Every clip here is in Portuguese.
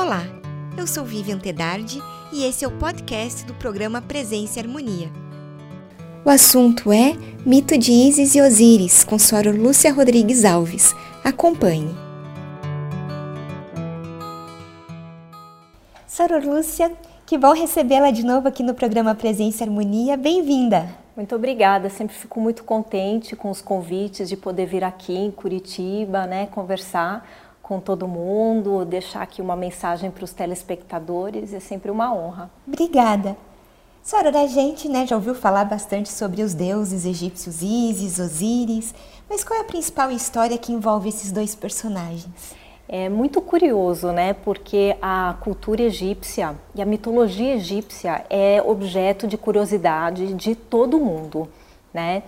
Olá, eu sou Vivian Tedardi e esse é o podcast do programa Presença e Harmonia. O assunto é Mito de Isis e Osíris, com Sora Lúcia Rodrigues Alves. Acompanhe. Sora Lúcia, que bom recebê-la de novo aqui no programa Presença e Harmonia. Bem-vinda! Muito obrigada, sempre fico muito contente com os convites de poder vir aqui em Curitiba, né, conversar com todo mundo, deixar aqui uma mensagem para os telespectadores, é sempre uma honra. Obrigada. Senhora, a gente né, já ouviu falar bastante sobre os deuses egípcios Ísis, Osíris, mas qual é a principal história que envolve esses dois personagens? É muito curioso, né? Porque a cultura egípcia e a mitologia egípcia é objeto de curiosidade de todo mundo né?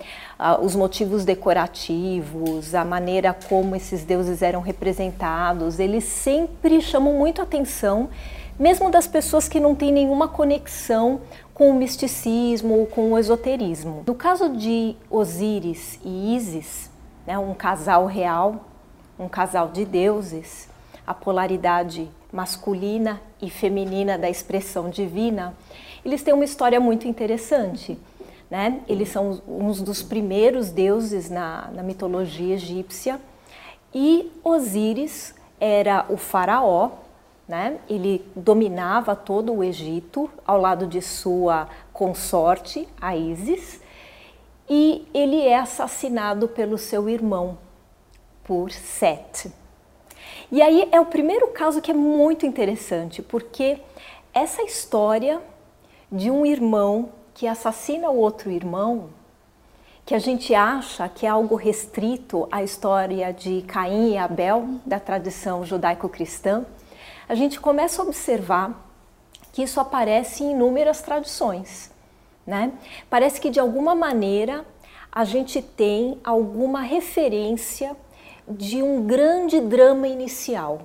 os motivos decorativos, a maneira como esses deuses eram representados, eles sempre chamam muito atenção, mesmo das pessoas que não têm nenhuma conexão com o misticismo ou com o esoterismo. No caso de Osíris e Ísis, né, um casal real, um casal de deuses, a polaridade masculina e feminina da expressão divina, eles têm uma história muito interessante. Né? Eles são uns dos primeiros deuses na, na mitologia egípcia. E Osíris era o faraó, né? ele dominava todo o Egito ao lado de sua consorte, a Ísis, e ele é assassinado pelo seu irmão, por Set. E aí é o primeiro caso que é muito interessante, porque essa história de um irmão que assassina o outro irmão, que a gente acha que é algo restrito à história de Caim e Abel, da tradição judaico-cristã, a gente começa a observar que isso aparece em inúmeras tradições. Né? Parece que de alguma maneira a gente tem alguma referência de um grande drama inicial,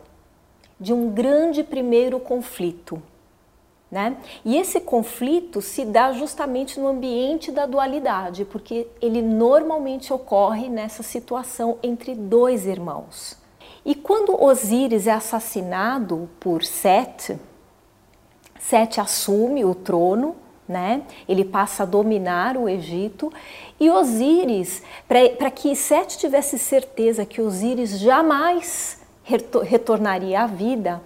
de um grande primeiro conflito. Né? E esse conflito se dá justamente no ambiente da dualidade, porque ele normalmente ocorre nessa situação entre dois irmãos. E quando Osíris é assassinado por Sete, Sete assume o trono, né? ele passa a dominar o Egito, e Osíris, para que Sete tivesse certeza que Osíris jamais retornaria à vida,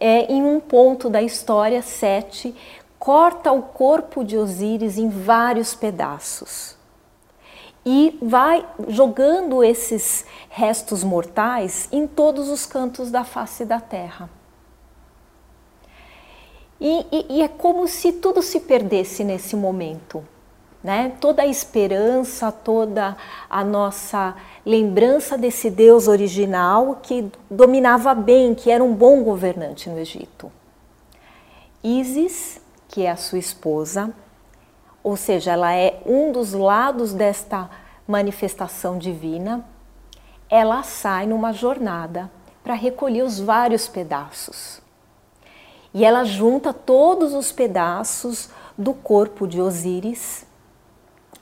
é, em um ponto da história, Sete corta o corpo de Osíris em vários pedaços e vai jogando esses restos mortais em todos os cantos da face da terra. E, e, e é como se tudo se perdesse nesse momento né? Toda a esperança, toda a nossa lembrança desse Deus original que dominava bem, que era um bom governante no Egito. Isis, que é a sua esposa, ou seja, ela é um dos lados desta manifestação divina, ela sai numa jornada para recolher os vários pedaços. E ela junta todos os pedaços do corpo de Osíris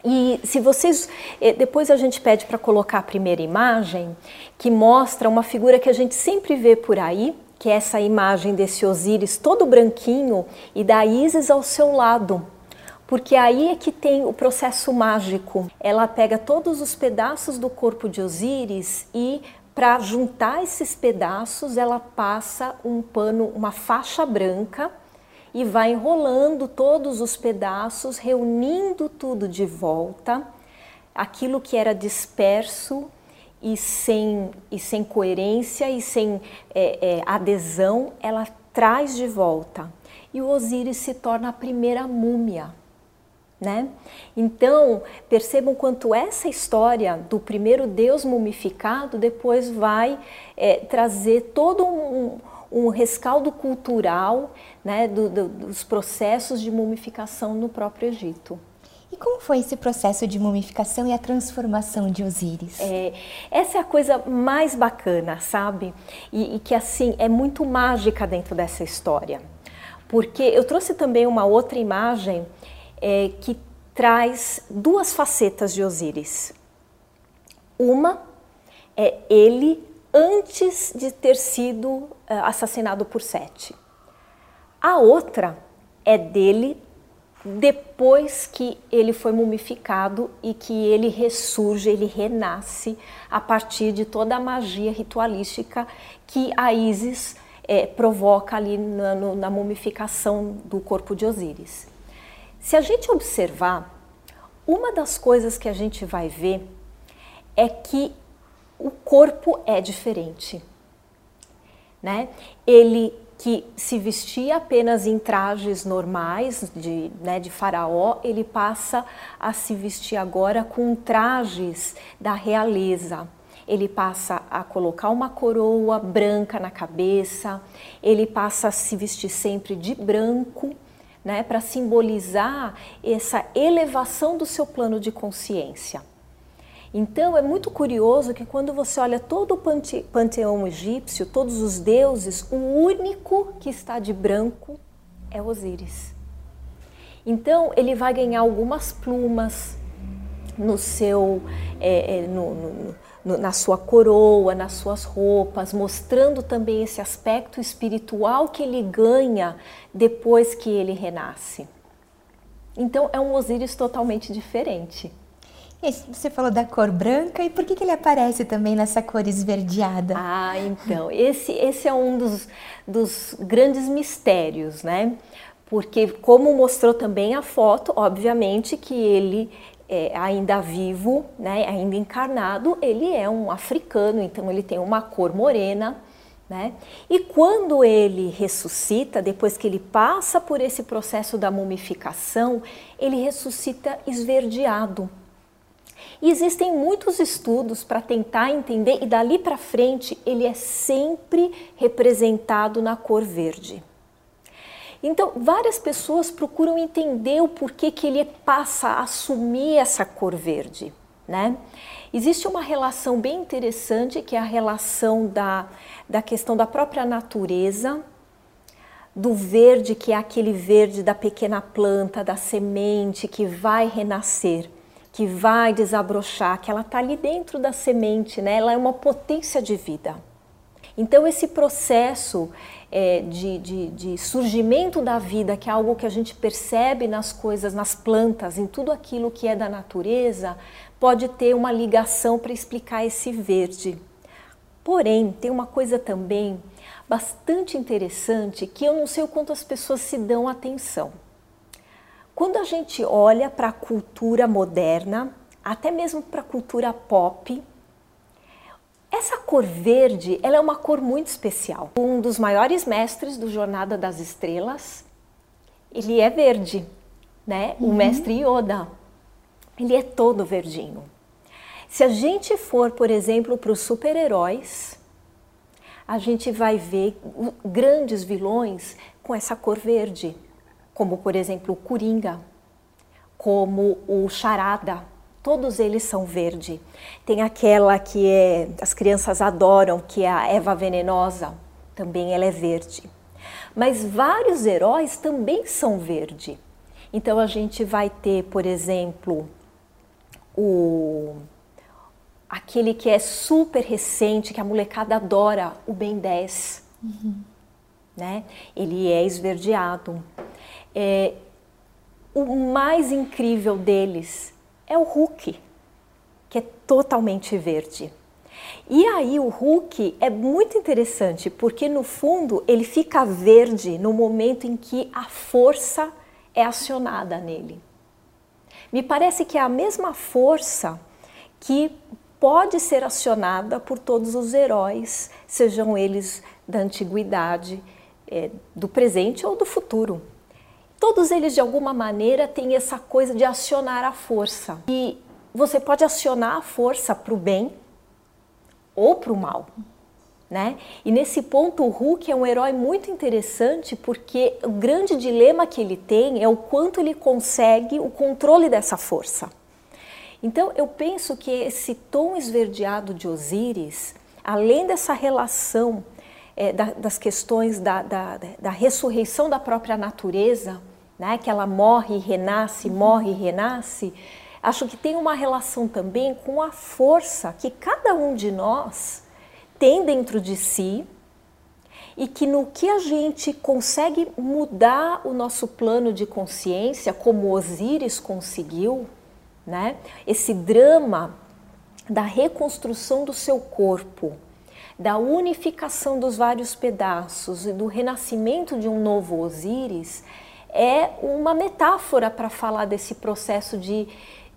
e se vocês. Eh, depois a gente pede para colocar a primeira imagem, que mostra uma figura que a gente sempre vê por aí, que é essa imagem desse Osíris todo branquinho e da Isis ao seu lado. Porque aí é que tem o processo mágico. Ela pega todos os pedaços do corpo de Osíris e para juntar esses pedaços, ela passa um pano, uma faixa branca e vai enrolando todos os pedaços, reunindo tudo de volta, aquilo que era disperso e sem, e sem coerência e sem é, é, adesão, ela traz de volta. E o Osíris se torna a primeira múmia. Né? Então, percebam quanto essa história do primeiro Deus mumificado depois vai é, trazer todo um, um rescaldo cultural né, do, do, dos processos de mumificação no próprio Egito. E como foi esse processo de mumificação e a transformação de Osíris? É, essa é a coisa mais bacana, sabe? E, e, que assim é muito mágica dentro dessa história, porque eu trouxe também uma outra imagem é, que traz duas facetas de Osíris. Uma é ele antes de ter sido uh, assassinado por Sete. A outra é dele depois que ele foi mumificado e que ele ressurge, ele renasce a partir de toda a magia ritualística que a Isis é, provoca ali na, no, na mumificação do corpo de Osíris. Se a gente observar, uma das coisas que a gente vai ver é que o corpo é diferente. Né? Ele que se vestia apenas em trajes normais de, né, de faraó, ele passa a se vestir agora com trajes da realeza. Ele passa a colocar uma coroa branca na cabeça, ele passa a se vestir sempre de branco, né, para simbolizar essa elevação do seu plano de consciência. Então é muito curioso que quando você olha todo o pante panteão egípcio, todos os deuses, o único que está de branco é Osíris. Então ele vai ganhar algumas plumas no seu, é, no, no, na sua coroa, nas suas roupas, mostrando também esse aspecto espiritual que ele ganha depois que ele renasce. Então é um Osíris totalmente diferente. Você falou da cor branca e por que, que ele aparece também nessa cor esverdeada? Ah, então, esse, esse é um dos, dos grandes mistérios, né? Porque, como mostrou também a foto, obviamente que ele é, ainda vivo, né, ainda encarnado, ele é um africano, então ele tem uma cor morena, né? E quando ele ressuscita, depois que ele passa por esse processo da mumificação, ele ressuscita esverdeado. E existem muitos estudos para tentar entender, e dali para frente ele é sempre representado na cor verde. Então, várias pessoas procuram entender o porquê que ele passa a assumir essa cor verde. Né? Existe uma relação bem interessante que é a relação da, da questão da própria natureza, do verde, que é aquele verde da pequena planta, da semente que vai renascer que vai desabrochar, que ela está ali dentro da semente, né? ela é uma potência de vida. Então, esse processo é, de, de, de, surgimento da vida, que é algo que a gente percebe nas coisas, nas plantas, em tudo aquilo que é da natureza, pode ter uma ligação para explicar esse verde. Porém, tem uma coisa também bastante interessante que eu não sei o quanto as pessoas se dão atenção. Quando a gente olha para a cultura moderna, até mesmo para a cultura pop, essa cor verde ela é uma cor muito especial. Um dos maiores mestres do Jornada das Estrelas, ele é verde, né? Uhum. O mestre Yoda, ele é todo verdinho. Se a gente for, por exemplo, para os super-heróis, a gente vai ver grandes vilões com essa cor verde como por exemplo o Coringa, como o Charada, todos eles são verde. Tem aquela que é, as crianças adoram, que é a Eva Venenosa, também ela é verde. Mas vários heróis também são verde. Então a gente vai ter, por exemplo, o aquele que é super recente, que a molecada adora, o Ben 10. Uhum. Né? Ele é esverdeado. É, o mais incrível deles é o Hulk, que é totalmente verde. E aí o Hulk é muito interessante, porque no fundo ele fica verde no momento em que a força é acionada nele. Me parece que é a mesma força que pode ser acionada por todos os heróis, sejam eles da antiguidade, é, do presente ou do futuro. Todos eles, de alguma maneira, têm essa coisa de acionar a força. E você pode acionar a força para o bem ou para o mal. Né? E nesse ponto o Hulk é um herói muito interessante porque o grande dilema que ele tem é o quanto ele consegue o controle dessa força. Então eu penso que esse tom esverdeado de Osíris, além dessa relação é, da, das questões da, da, da ressurreição da própria natureza, né, que ela morre e renasce, morre e renasce, acho que tem uma relação também com a força que cada um de nós tem dentro de si e que no que a gente consegue mudar o nosso plano de consciência, como Osíris conseguiu, né? Esse drama da reconstrução do seu corpo, da unificação dos vários pedaços e do renascimento de um novo Osíris, é uma metáfora para falar desse processo de,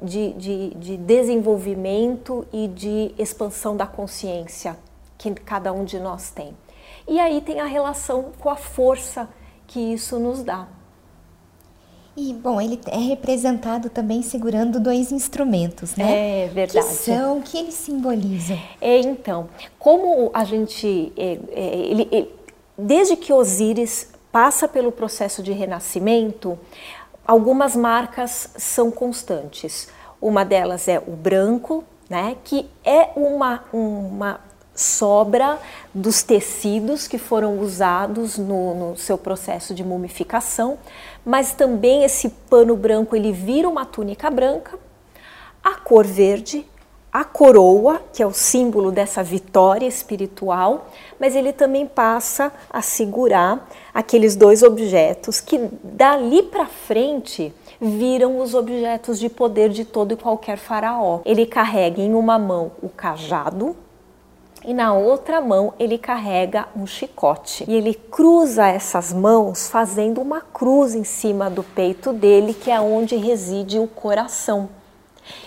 de, de, de desenvolvimento e de expansão da consciência que cada um de nós tem. E aí tem a relação com a força que isso nos dá. E, bom, ele é representado também segurando dois instrumentos, né? É verdade. Que são, que eles simbolizam? É, então, como a gente, é, é, ele, ele, desde que Osíris passa pelo processo de renascimento, algumas marcas são constantes. Uma delas é o branco, né, que é uma, uma sobra dos tecidos que foram usados no, no, seu processo de mumificação, mas também esse pano branco ele vira uma túnica branca, a cor verde, a coroa, que é o símbolo dessa vitória espiritual, mas ele também passa a segurar aqueles dois objetos que dali para frente viram os objetos de poder de todo e qualquer faraó. Ele carrega em uma mão o cajado, e na outra mão ele carrega um chicote. E ele cruza essas mãos fazendo uma cruz em cima do peito dele, que é onde reside o coração.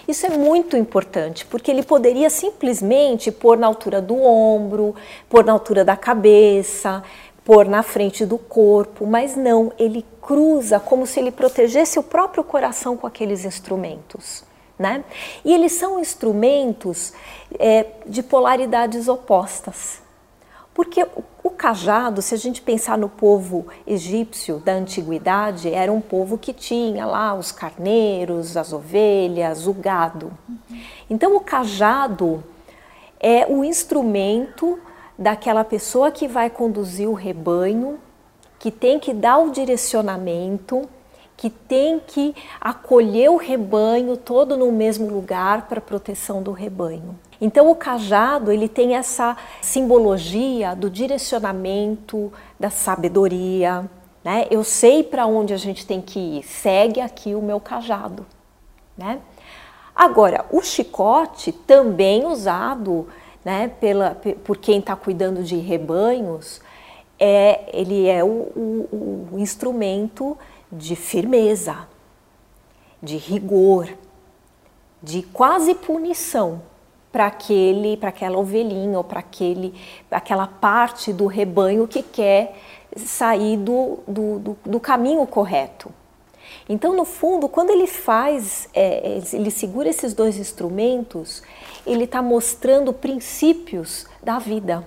Isso é muito importante, porque ele poderia simplesmente pôr na altura do ombro, pôr na altura da cabeça, pôr na frente do corpo, mas não, ele cruza como se ele protegesse o próprio coração com aqueles instrumentos. Né? E eles são instrumentos é, de polaridades opostas. Porque o cajado, se a gente pensar no povo egípcio da antiguidade, era um povo que tinha lá os carneiros, as ovelhas, o gado. Então o cajado é o instrumento daquela pessoa que vai conduzir o rebanho, que tem que dar o direcionamento, que tem que acolher o rebanho todo no mesmo lugar para proteção do rebanho. Então o cajado ele tem essa simbologia do direcionamento, da sabedoria, né? Eu sei para onde a gente tem que ir. Segue aqui o meu cajado, né? Agora o chicote também usado, né? Pela por quem está cuidando de rebanhos, é ele é o, o, o instrumento de firmeza, de rigor, de quase punição para aquele, para aquela ovelhinha ou para aquele, aquela parte do rebanho que quer sair do, do, do, do caminho correto. Então, no fundo, quando ele faz, é, ele segura esses dois instrumentos, ele está mostrando princípios da vida.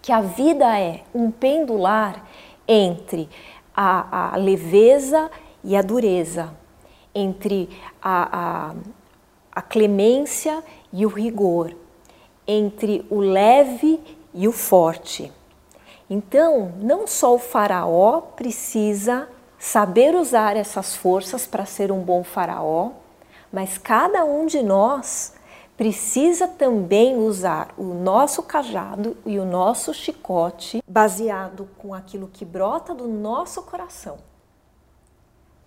Que a vida é um pendular entre a, a leveza e a dureza, entre a, a, a clemência e o rigor, entre o leve e o forte. Então, não só o faraó precisa saber usar essas forças para ser um bom faraó, mas cada um de nós precisa também usar o nosso cajado e o nosso chicote baseado com aquilo que brota do nosso coração,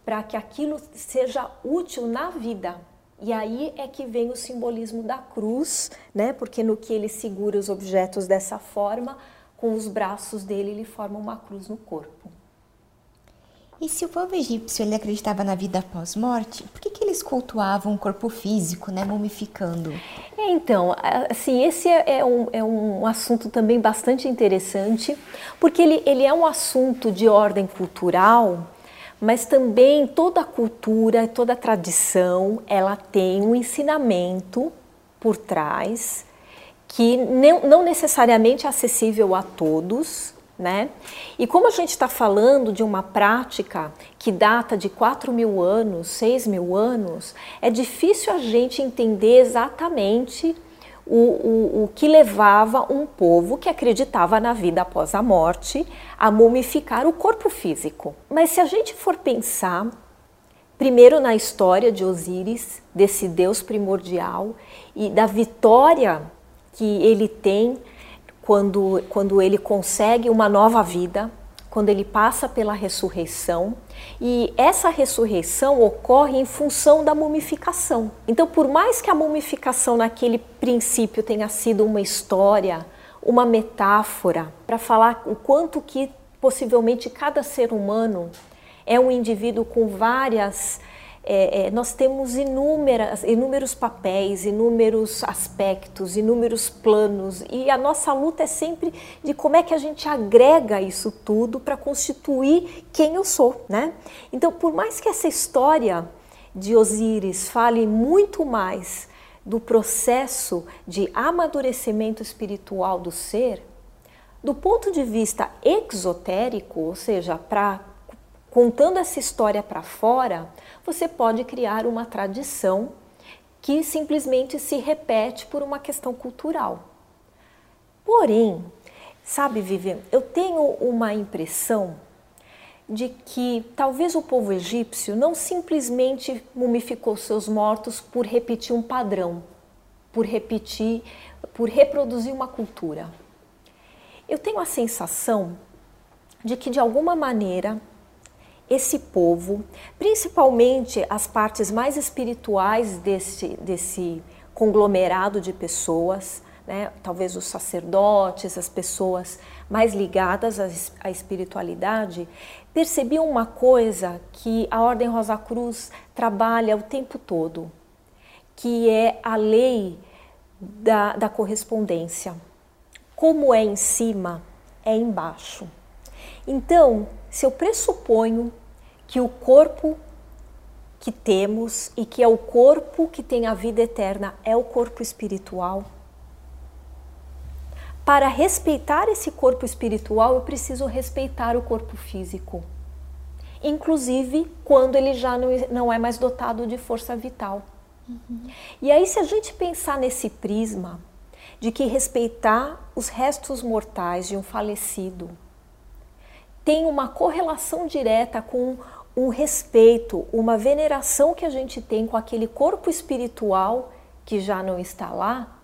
para que aquilo seja útil na vida. E aí é que vem o simbolismo da cruz, né? Porque no que ele segura os objetos dessa forma, com os braços dele ele forma uma cruz no corpo. E se o povo egípcio ele acreditava na vida após morte, por que, que eles cultuavam o corpo físico, né, mumificando? Então, assim, esse é, é um, é um assunto também bastante interessante, porque ele, ele é um assunto de ordem cultural, mas também toda a cultura, toda a tradição, ela tem um ensinamento por trás que não necessariamente é acessível a todos, né? E como a gente está falando de uma prática que data de 4 mil anos, 6 mil anos, é difícil a gente entender exatamente o, o, o que levava um povo que acreditava na vida após a morte a mumificar o corpo físico. Mas se a gente for pensar, primeiro na história de Osíris, desse Deus primordial e da vitória que ele tem quando, quando ele consegue uma nova vida, quando ele passa pela ressurreição, e essa ressurreição ocorre em função da mumificação. Então, por mais que a mumificação naquele princípio tenha sido uma história, uma metáfora para falar o quanto que possivelmente cada ser humano é um indivíduo com várias é, é, nós temos inúmeras, inúmeros papéis, inúmeros aspectos, inúmeros planos, e a nossa luta é sempre de como é que a gente agrega isso tudo para constituir quem eu sou, né? Então, por mais que essa história de Osíris fale muito mais do processo de amadurecimento espiritual do ser, do ponto de vista exotérico, ou seja, para contando essa história para fora, você pode criar uma tradição que simplesmente se repete por uma questão cultural. Porém, sabe, Vivian, eu tenho uma impressão de que talvez o povo egípcio não simplesmente mumificou seus mortos por repetir um padrão, por repetir, por reproduzir uma cultura. Eu tenho a sensação de que de alguma maneira esse povo, principalmente as partes mais espirituais desse, desse conglomerado de pessoas, né? talvez os sacerdotes, as pessoas mais ligadas à espiritualidade, percebiam uma coisa que a Ordem Rosa Cruz trabalha o tempo todo, que é a lei da, da correspondência. Como é em cima, é embaixo. Então, se eu pressuponho que o corpo que temos e que é o corpo que tem a vida eterna é o corpo espiritual, para respeitar esse corpo espiritual, eu preciso respeitar o corpo físico. Inclusive quando ele já não é mais dotado de força vital. Uhum. E aí, se a gente pensar nesse prisma de que respeitar os restos mortais de um falecido tem uma correlação direta com o respeito, uma veneração que a gente tem com aquele corpo espiritual que já não está lá,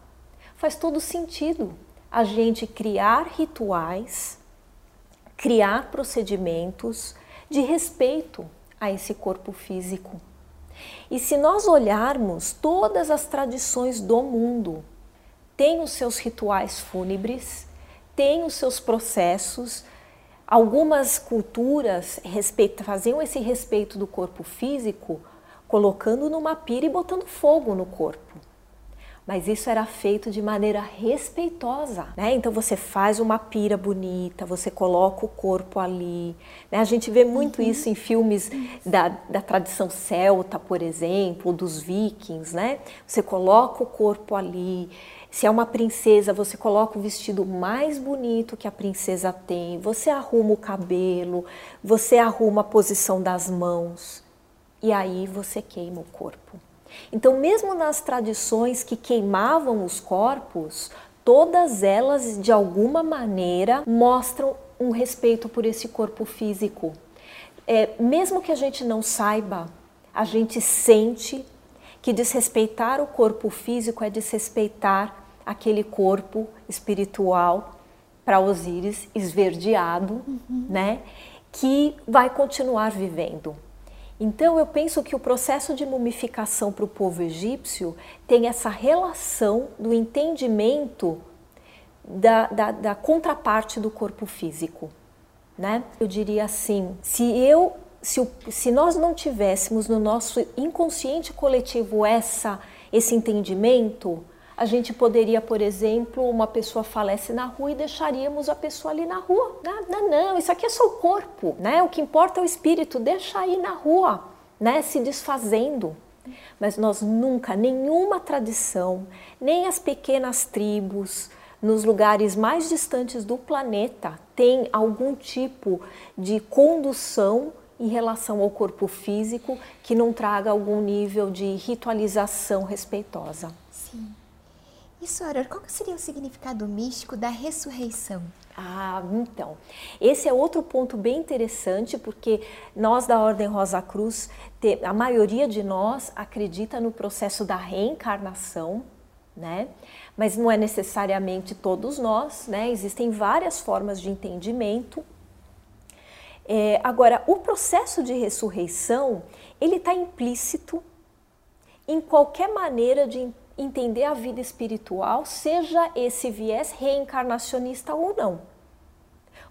faz todo sentido a gente criar rituais, criar procedimentos de respeito a esse corpo físico. E se nós olharmos todas as tradições do mundo, têm os seus rituais fúnebres, têm os seus processos Algumas culturas respeita, faziam esse respeito do corpo físico colocando numa pira e botando fogo no corpo. Mas isso era feito de maneira respeitosa, né? Então você faz uma pira bonita, você coloca o corpo ali. Né? A gente vê muito uhum. isso em filmes da, da tradição celta, por exemplo, dos vikings, né? Você coloca o corpo ali, se é uma princesa, você coloca o vestido mais bonito que a princesa tem, você arruma o cabelo, você arruma a posição das mãos e aí você queima o corpo. Então, mesmo nas tradições que queimavam os corpos, todas elas de alguma maneira mostram um respeito por esse corpo físico. É, mesmo que a gente não saiba, a gente sente que desrespeitar o corpo físico é desrespeitar aquele corpo espiritual para Osíris esverdeado, uhum. né, que vai continuar vivendo. Então eu penso que o processo de mumificação para o povo egípcio tem essa relação do entendimento da, da, da contraparte do corpo físico. Né? Eu diria assim, se eu se, se, nós não tivéssemos no nosso inconsciente coletivo essa, esse entendimento, a gente poderia, por exemplo, uma pessoa falece na rua e deixaríamos a pessoa ali na rua. Não, não, isso aqui é só o corpo, né? O que importa é o espírito, deixa aí na rua, né? Se desfazendo. Mas nós nunca, nenhuma tradição, nem as pequenas tribos, nos lugares mais distantes do planeta, tem algum tipo de condução em relação ao corpo físico que não traga algum nível de ritualização respeitosa. E, Soror, qual seria o significado místico da ressurreição? Ah, então, esse é outro ponto bem interessante, porque nós da Ordem Rosa Cruz, a maioria de nós acredita no processo da reencarnação, né? Mas não é necessariamente todos nós, né? Existem várias formas de entendimento. É, agora, o processo de ressurreição, ele está implícito em qualquer maneira de entender a vida espiritual, seja esse viés reencarnacionista ou não.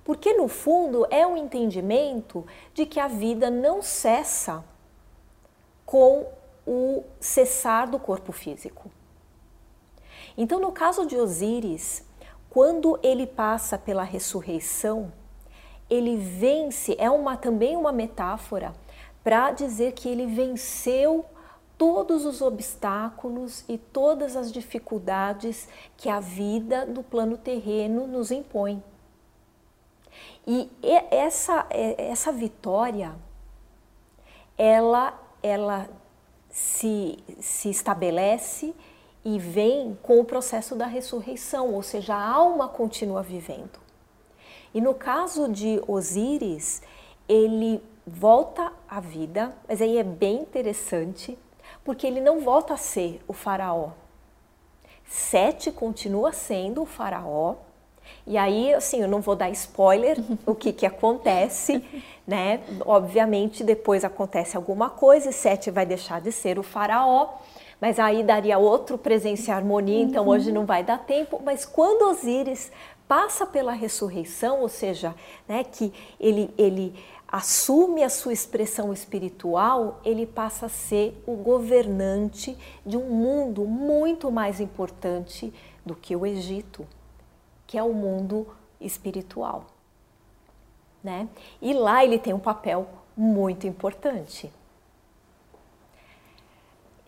Porque no fundo é um entendimento de que a vida não cessa com o cessar do corpo físico. Então, no caso de Osíris, quando ele passa pela ressurreição, ele vence, é uma também uma metáfora para dizer que ele venceu todos os obstáculos e todas as dificuldades que a vida do plano terreno nos impõe. E essa, essa vitória, ela, ela se, se estabelece e vem com o processo da ressurreição, ou seja, a alma continua vivendo. E no caso de Osíris, ele volta à vida, mas aí é bem interessante, porque ele não volta a ser o faraó. Sete continua sendo o faraó, e aí, assim, eu não vou dar spoiler o que, que acontece, né? Obviamente, depois acontece alguma coisa, e Sete vai deixar de ser o faraó, mas aí daria outro presenciar harmonia, então hoje uhum. não vai dar tempo. Mas quando Osíris passa pela ressurreição, ou seja, né, que ele, ele assume a sua expressão espiritual, ele passa a ser o governante de um mundo muito mais importante do que o Egito, que é o mundo espiritual. Né? E lá ele tem um papel muito importante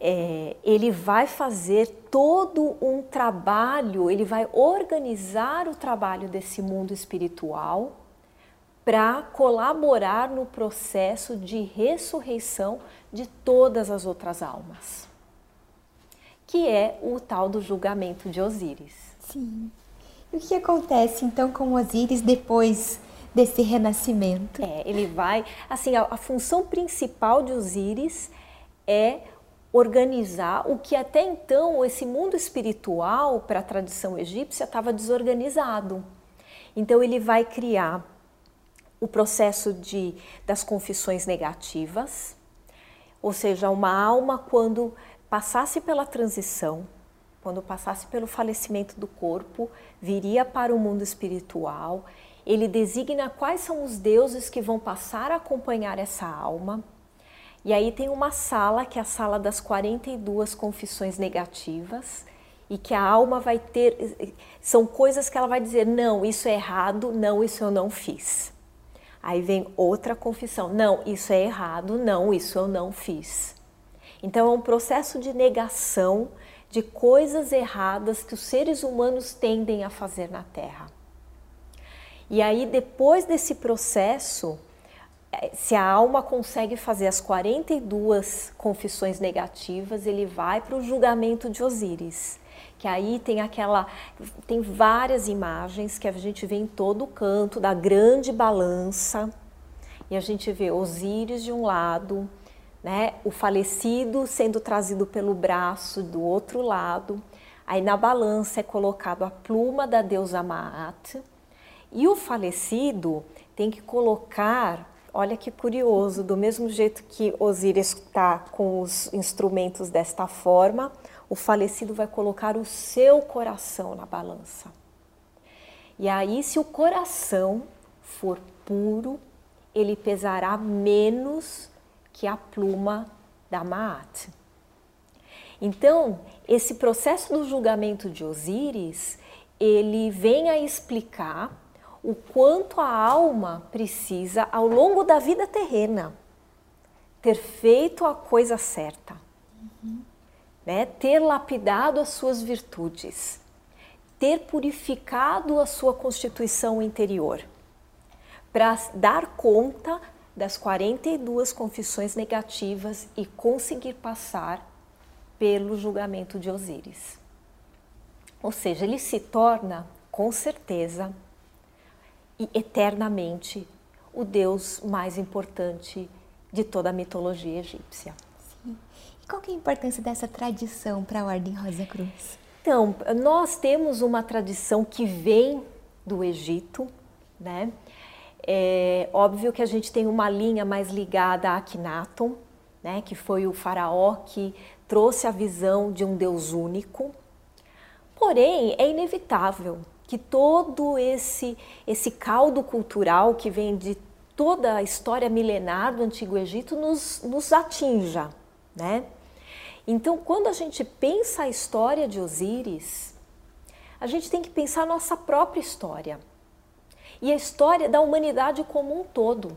é, ele vai fazer todo um trabalho, ele vai organizar o trabalho desse mundo espiritual para colaborar no processo de ressurreição de todas as outras almas, que é o tal do julgamento de Osíris. Sim. E o que acontece então com Osíris depois desse renascimento? É, ele vai, assim, a, a função principal de Osíris é organizar o que até então esse mundo espiritual para a tradição egípcia estava desorganizado. Então ele vai criar o processo de das confissões negativas, ou seja, uma alma quando passasse pela transição, quando passasse pelo falecimento do corpo, viria para o mundo espiritual. Ele designa quais são os deuses que vão passar a acompanhar essa alma e aí tem uma sala, que é a sala das 42 confissões negativas, e que a alma vai ter. São coisas que ela vai dizer: não, isso é errado, não, isso eu não fiz. Aí vem outra confissão: não, isso é errado, não, isso eu não fiz. Então é um processo de negação de coisas erradas que os seres humanos tendem a fazer na Terra. E aí, depois desse processo, se a alma consegue fazer as 42 confissões negativas, ele vai para o julgamento de Osíris. Que aí tem aquela. Tem várias imagens que a gente vê em todo canto da grande balança. E a gente vê Osíris de um lado, né, o falecido sendo trazido pelo braço do outro lado. Aí na balança é colocado a pluma da deusa Maat. E o falecido tem que colocar Olha que curioso, do mesmo jeito que Osíris está com os instrumentos desta forma, o falecido vai colocar o seu coração na balança. E aí, se o coração for puro, ele pesará menos que a pluma da Maat. Então, esse processo do julgamento de Osíris, ele vem a explicar o quanto a alma precisa, ao longo da vida terrena, ter feito a coisa certa. Né? ter lapidado as suas virtudes, ter purificado a sua constituição interior, para dar conta das 42 confissões negativas e conseguir passar pelo julgamento de Osíris. Ou seja, ele se torna, com certeza, e eternamente o Deus mais importante de toda a mitologia egípcia. Sim. Qual é a importância dessa tradição para a Ordem Rosa Cruz? Então, nós temos uma tradição que vem do Egito, né? É óbvio que a gente tem uma linha mais ligada a Akhenaton, né, que foi o faraó que trouxe a visão de um Deus único. Porém, é inevitável que todo esse, esse caldo cultural que vem de toda a história milenar do Antigo Egito nos, nos atinja. Né? Então, quando a gente pensa a história de Osíris, a gente tem que pensar a nossa própria história e a história da humanidade como um todo.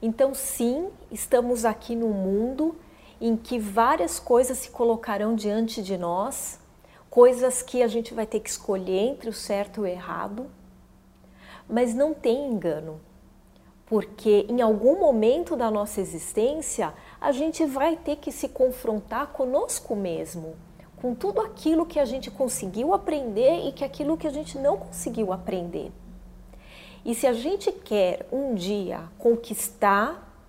Então, sim, estamos aqui no mundo em que várias coisas se colocarão diante de nós, coisas que a gente vai ter que escolher entre o certo e o errado, mas não tem engano, porque em algum momento da nossa existência a gente vai ter que se confrontar conosco mesmo, com tudo aquilo que a gente conseguiu aprender e que aquilo que a gente não conseguiu aprender. E se a gente quer um dia conquistar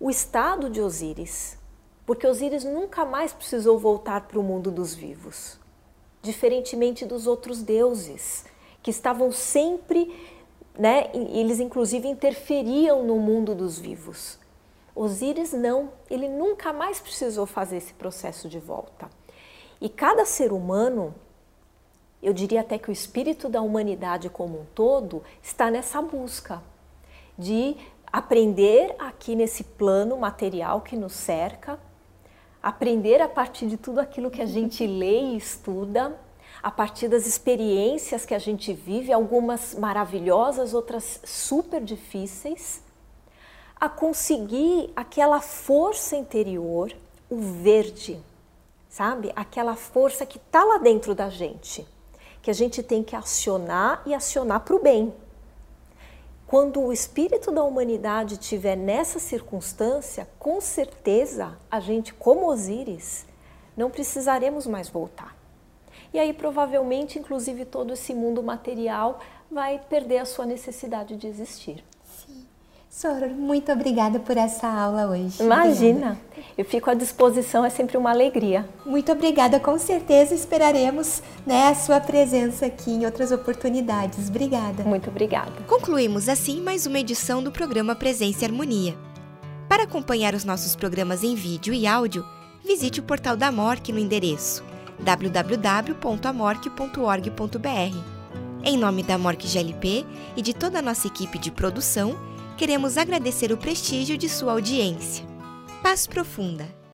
o estado de Osíris, porque Osíris nunca mais precisou voltar para o mundo dos vivos, diferentemente dos outros deuses, que estavam sempre, né, eles inclusive interferiam no mundo dos vivos. Osíris não, ele nunca mais precisou fazer esse processo de volta. E cada ser humano eu diria até que o espírito da humanidade como um todo está nessa busca de aprender aqui nesse plano material que nos cerca, aprender a partir de tudo aquilo que a gente lê e estuda, a partir das experiências que a gente vive, algumas maravilhosas, outras super difíceis, a conseguir aquela força interior, o verde, sabe? Aquela força que está lá dentro da gente que a gente tem que acionar e acionar para o bem. Quando o espírito da humanidade estiver nessa circunstância, com certeza a gente, como Osíris, não precisaremos mais voltar. E aí, provavelmente, inclusive, todo esse mundo material vai perder a sua necessidade de existir. Soror, muito obrigada por essa aula hoje. Imagina, obrigada. eu fico à disposição, é sempre uma alegria. Muito obrigada, com certeza esperaremos né, a sua presença aqui em outras oportunidades. Obrigada. Muito obrigada. Concluímos assim mais uma edição do programa Presença e Harmonia. Para acompanhar os nossos programas em vídeo e áudio, visite o portal da MORC no endereço www.amorque.org.br. Em nome da MORC GLP e de toda a nossa equipe de produção, queremos agradecer o prestígio de sua audiência. Paz profunda!